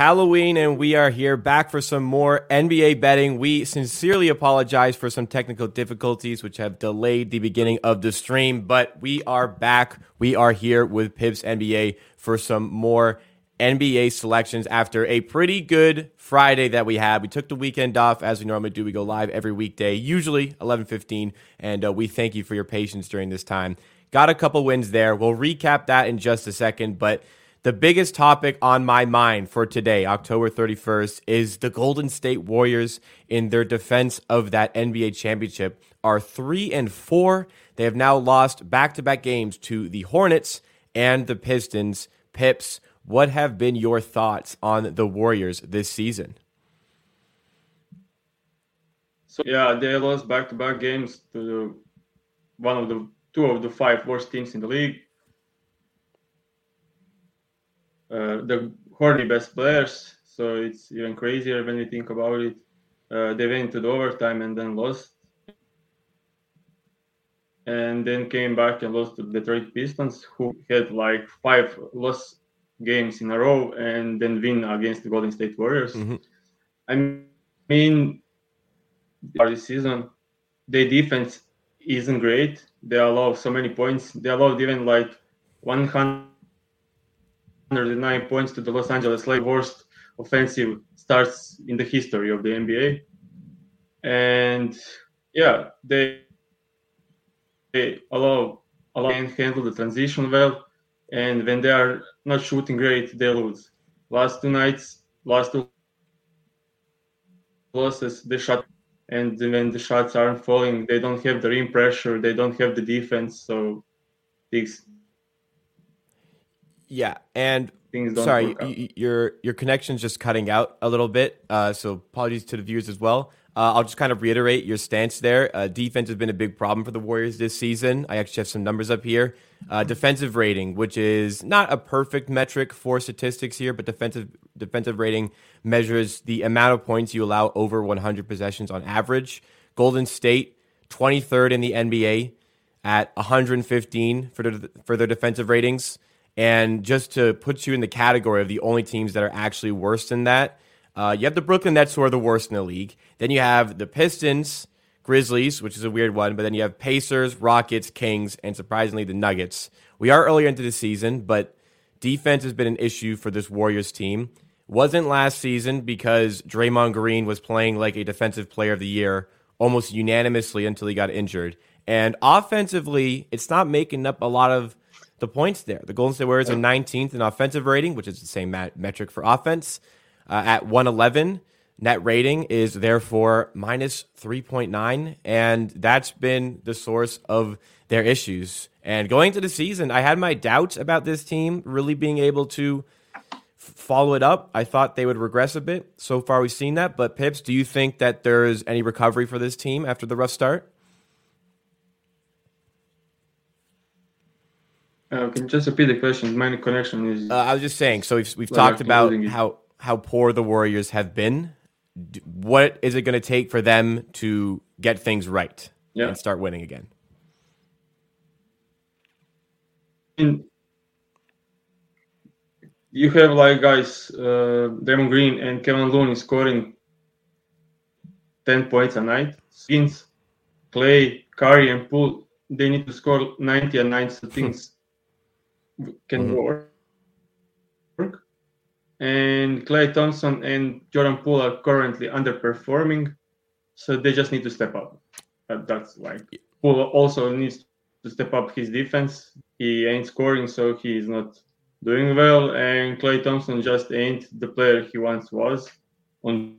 Halloween, and we are here back for some more NBA betting. We sincerely apologize for some technical difficulties, which have delayed the beginning of the stream, but we are back. We are here with Pips NBA for some more NBA selections after a pretty good Friday that we had. We took the weekend off as we normally do. We go live every weekday, usually 11:15, and uh, we thank you for your patience during this time. Got a couple wins there. We'll recap that in just a second, but the biggest topic on my mind for today, October 31st, is the Golden State Warriors in their defense of that NBA championship are 3 and 4. They have now lost back-to-back games to the Hornets and the Pistons. Pips what have been your thoughts on the Warriors this season? So yeah, they lost back-to-back games to the, one of the two of the five worst teams in the league. Uh, the Horny best players, so it's even crazier when you think about it. Uh, they went to the overtime and then lost, and then came back and lost to the Detroit Pistons, who had like five loss games in a row and then win against the Golden State Warriors. Mm-hmm. I mean, this season, their defense isn't great. They allow so many points. They allowed even like 109 points to the Los Angeles Lakers, worst offensive starts in the history of the NBA. And yeah, they they allow allow and handle the transition well and when they are not shooting great, they lose. Last two nights, last two losses, they shot, and when the shots aren't falling, they don't have the rim pressure, they don't have the defense, so things. Yeah, and sorry, your your connection's just cutting out a little bit, uh, so apologies to the viewers as well. Uh, I'll just kind of reiterate your stance there. Uh, defense has been a big problem for the Warriors this season. I actually have some numbers up here. Uh, defensive rating, which is not a perfect metric for statistics here, but defensive defensive rating measures the amount of points you allow over 100 possessions on average. Golden State, 23rd in the NBA at 115 for the, for their defensive ratings. And just to put you in the category of the only teams that are actually worse than that, uh, you have the Brooklyn Nets, who are the worst in the league. Then you have the Pistons, Grizzlies, which is a weird one, but then you have Pacers, Rockets, Kings, and surprisingly, the Nuggets. We are earlier into the season, but defense has been an issue for this Warriors team. Wasn't last season because Draymond Green was playing like a defensive player of the year almost unanimously until he got injured. And offensively, it's not making up a lot of the points there. The Golden State Warriors are 19th in offensive rating, which is the same metric for offense uh, at 111. Net rating is therefore minus 3.9, and that's been the source of their issues. And going into the season, I had my doubts about this team really being able to f- follow it up. I thought they would regress a bit. So far, we've seen that. But Pips, do you think that there's any recovery for this team after the rough start? Uh, can just repeat the question? My connection is. Uh, I was just saying. So we've we've talked about how how poor the Warriors have been. What is it going to take for them to get things right yeah. and start winning again? you have like guys, uh, Draymond Green and Kevin Looney scoring ten points a night. Skins, Klay, Curry, and Poole, they need to score ninety a night so things can mm-hmm. work and Klay Thompson and Jordan Poole are currently underperforming, so they just need to step up. Uh, that's like Poole also needs to step up his defense. He ain't scoring, so he is not doing well, and Klay Thompson just ain't the player he once was on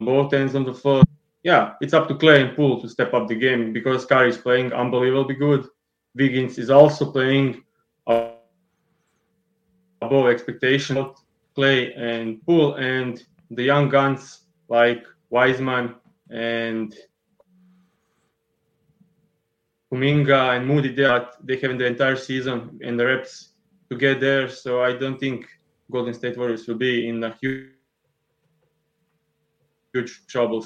both ends of the floor. Yeah, it's up to Klay and Poole to step up the game because Curry is playing unbelievably good. Wiggins is also playing. Above expectation. Klay and Poole and the young guns like Wiseman and Kuminga and Moody that they have the entire season and the reps to get there. So I don't think Golden State Warriors will be in a huge, huge trouble.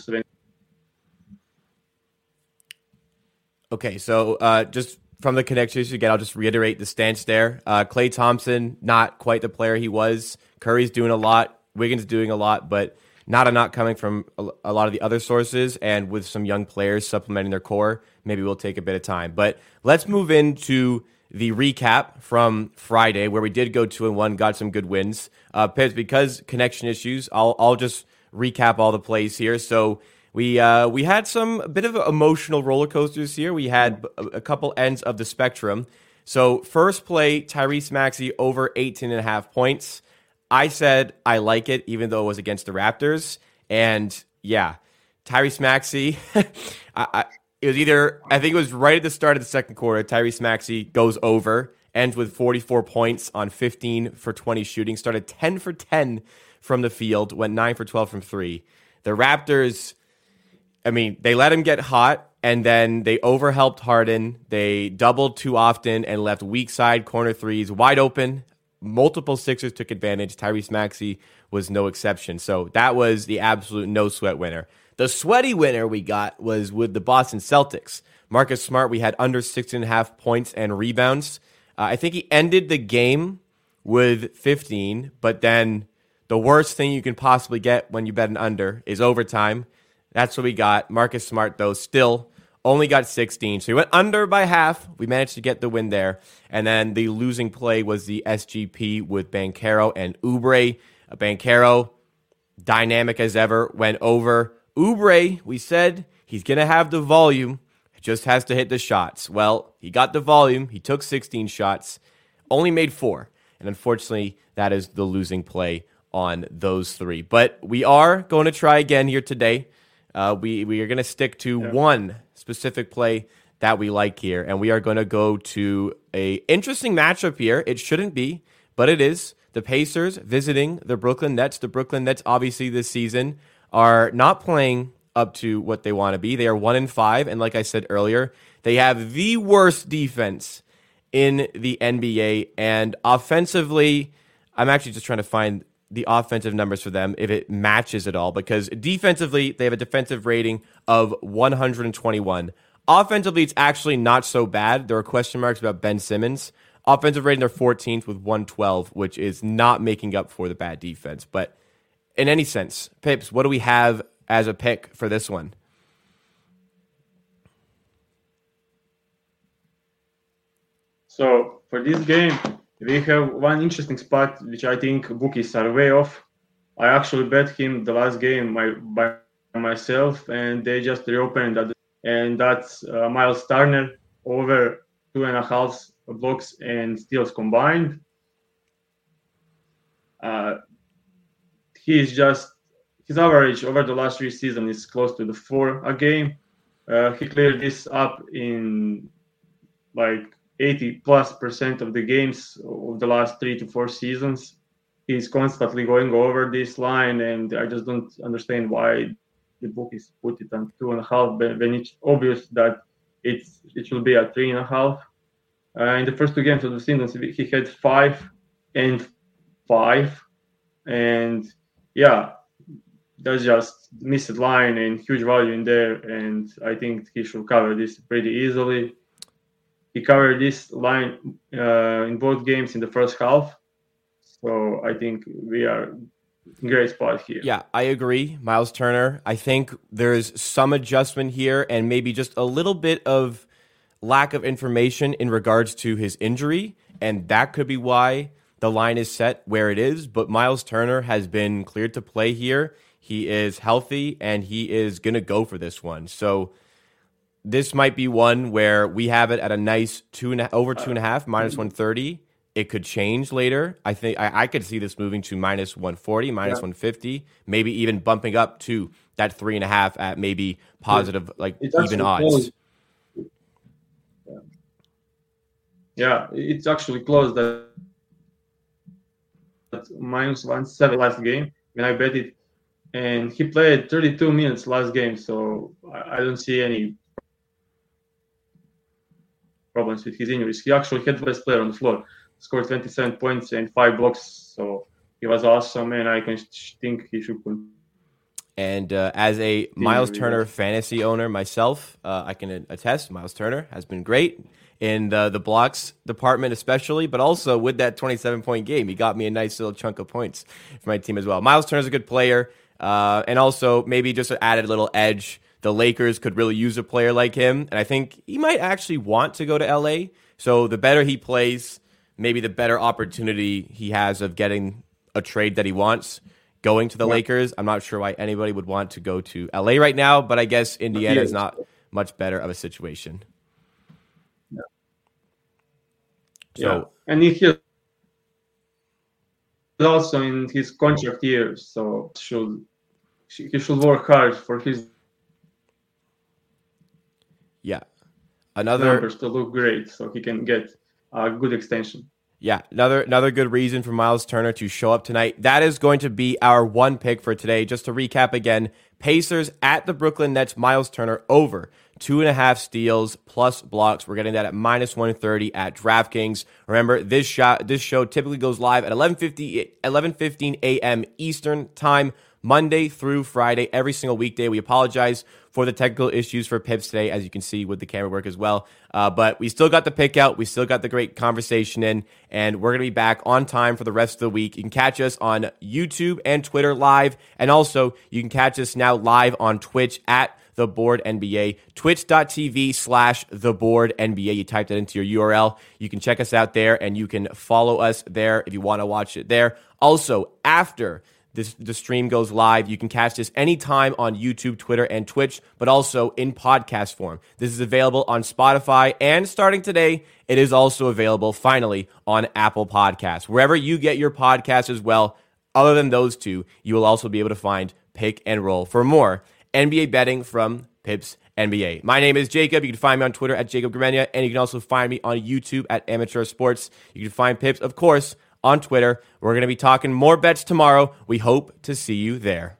Okay, so uh, just from the connections again, I'll just reiterate the stance there. Uh, Klay Thompson, not quite the player he was. Curry's doing a lot. Wiggins doing a lot, but not a not coming from a, a lot of the other sources. And with some young players supplementing their core, maybe we'll take a bit of time. But let's move into the recap from Friday, where we did go two and one, got some good wins. Uh, because connection issues, I'll I'll just recap all the plays here. So we uh, we had some a bit of emotional roller coasters here. We had a, a couple ends of the spectrum. So first play, Tyrese Maxey over 18 and a half points. I said I like it, even though it was against the Raptors. And yeah, Tyrese Maxey, I, I, it was either I think it was right at the start of the second quarter. Tyrese Maxey goes over, ends with 44 points on 15 for 20 shooting. Started 10 for 10 from the field, went 9 for 12 from three. The Raptors I mean, they let him get hot and then they overhelped Harden. They doubled too often and left weak side corner threes wide open. Multiple Sixers took advantage. Tyrese Maxey was no exception. So that was the absolute no sweat winner. The sweaty winner we got was with the Boston Celtics. Marcus Smart, we had under six and a half points and rebounds. Uh, I think he ended the game with 15, but then the worst thing you can possibly get when you bet an under is overtime. That's what we got. Marcus Smart, though, still only got 16. So he went under by half. We managed to get the win there. And then the losing play was the SGP with Banchero and Oubre. Uh, Banchero, dynamic as ever, went over. Oubre, we said he's going to have the volume. Just has to hit the shots. Well, he got the volume. He took 16 shots, only made four. And unfortunately, that is the losing play on those three. But we are going to try again here today. Uh, we we are going to stick to yeah. one specific play that we like here, and we are going to go to a interesting matchup here. It shouldn't be, but it is. The Pacers visiting the Brooklyn Nets. The Brooklyn Nets, obviously, this season are not playing up to what they want to be. They are one in five, and like I said earlier, they have the worst defense in the NBA. And offensively, I'm actually just trying to find the offensive numbers for them if it matches at all because defensively they have a defensive rating of 121. Offensively, it's actually not so bad. There are question marks about Ben Simmons. Offensive rating, they're 14th with 112, which is not making up for the bad defense. But in any sense, Pips, what do we have as a pick for this one? So for this game, we have one interesting spot which I think bookies are way off. I actually bet him the last game my, by myself, and they just reopened that, and that's uh, Miles Turner over two and a half blocks and steals combined. Uh, he's just his average over the last three seasons is close to the four a game. Uh, he cleared this up in like 80 plus percent of the games of the last three to four seasons. He's constantly going over this line, and I just don't understand why the book is put it on two and a half when it's obvious that it's it should be at three and a half. Uh, in the first two games of the season, he had five and five, and yeah, that's just missed line and huge value in there. And I think he should cover this pretty easily he covered this line uh, in both games in the first half. So I think we are in great spot here. Yeah, I agree. Miles Turner. I think there's some adjustment here and maybe just a little bit of lack of information in regards to his injury. And that could be why the line is set where it is. But Miles Turner has been cleared to play here. He is healthy and he is going to go for this one. So this might be one where we have it at a nice two and a, over two and a uh, half minus mm-hmm. one thirty. It could change later. I think I, I, could see this moving to minus one forty, minus yeah. one fifty, maybe even bumping up to that three and a half at maybe positive, like it's even odds. Close. Yeah. it's actually close that minus one seven last game when I bet it, and he played thirty two minutes last game, so I, I don't see any problems with his injuries. He actually had the best player on the floor, scored 27 points and five blocks. So he was awesome, and I can think he should. And uh, as a Miles Turner fantasy owner myself, uh, I can attest Miles Turner has been great in the, the blocks department, especially, but also with that 27 point game. He got me a nice little chunk of points for my team as well. Miles Turner's a good player, uh, and also maybe just added a little edge. The Lakers could really use a player like him, and I think he might actually want to go to LA. So the better he plays, maybe the better opportunity he has of getting a trade that he wants going to the yeah. Lakers. I'm not sure why anybody would want to go to LA right now, but I guess Indiana is not much better of a situation. So, yeah. and if he also in his contract years, so should he should work hard for his yeah another numbers to look great, so he can get a good extension. Yeah, another another good reason for Miles Turner to show up tonight. That is going to be our one pick for today. Just to recap again, Pacers at the Brooklyn Nets, Miles Turner over two and a half steals plus blocks. We're getting that at minus 130 at DraftKings. Remember, this shot, this show typically goes live at 11:50 11:15 a.m. Eastern time, Monday through Friday, every single weekday. We apologize for the technical issues for Pips today, as you can see with the camera work as well. Uh, but we still got the pick out. We still got the great conversation in, and we're to be back on time for the rest of the week. You can catch us on YouTube and Twitter live, and also you can catch us now live on Twitch at the board NBA. Twitch.tv slash the board NBA. You type that into your URL. You can check us out there and you can follow us there if you want to watch it there. Also, after this, the stream goes live. You can catch this anytime on YouTube, Twitter, and Twitch, but also in podcast form. This is available on Spotify, and starting today, it is also available finally on Apple Podcasts. Wherever you get your podcasts as well, other than those two, you will also be able to find Pick and Roll for more NBA betting from Pips NBA. My name is Jacob. You can find me on Twitter at Jacob Gramegna, and you can also find me on YouTube at Amateur Sports. You can find Pips, of course, on Twitter. We're going to be talking more bets tomorrow. We hope to see you there.